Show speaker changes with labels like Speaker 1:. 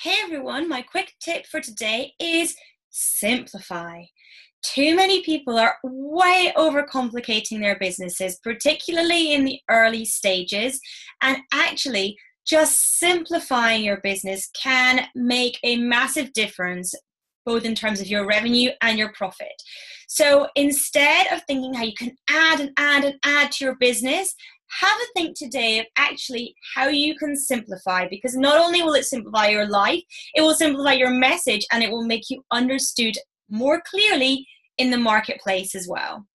Speaker 1: Hey everyone, my quick tip for today is simplify. Too many people are way overcomplicating their businesses, particularly in the early stages, and actually just simplifying your business can make a massive difference both in terms of your revenue and your profit. So instead of thinking how you can add and add and add to your business, have a think today of actually how you can simplify because not only will it simplify your life, it will simplify your message and it will make you understood more clearly in the marketplace as well.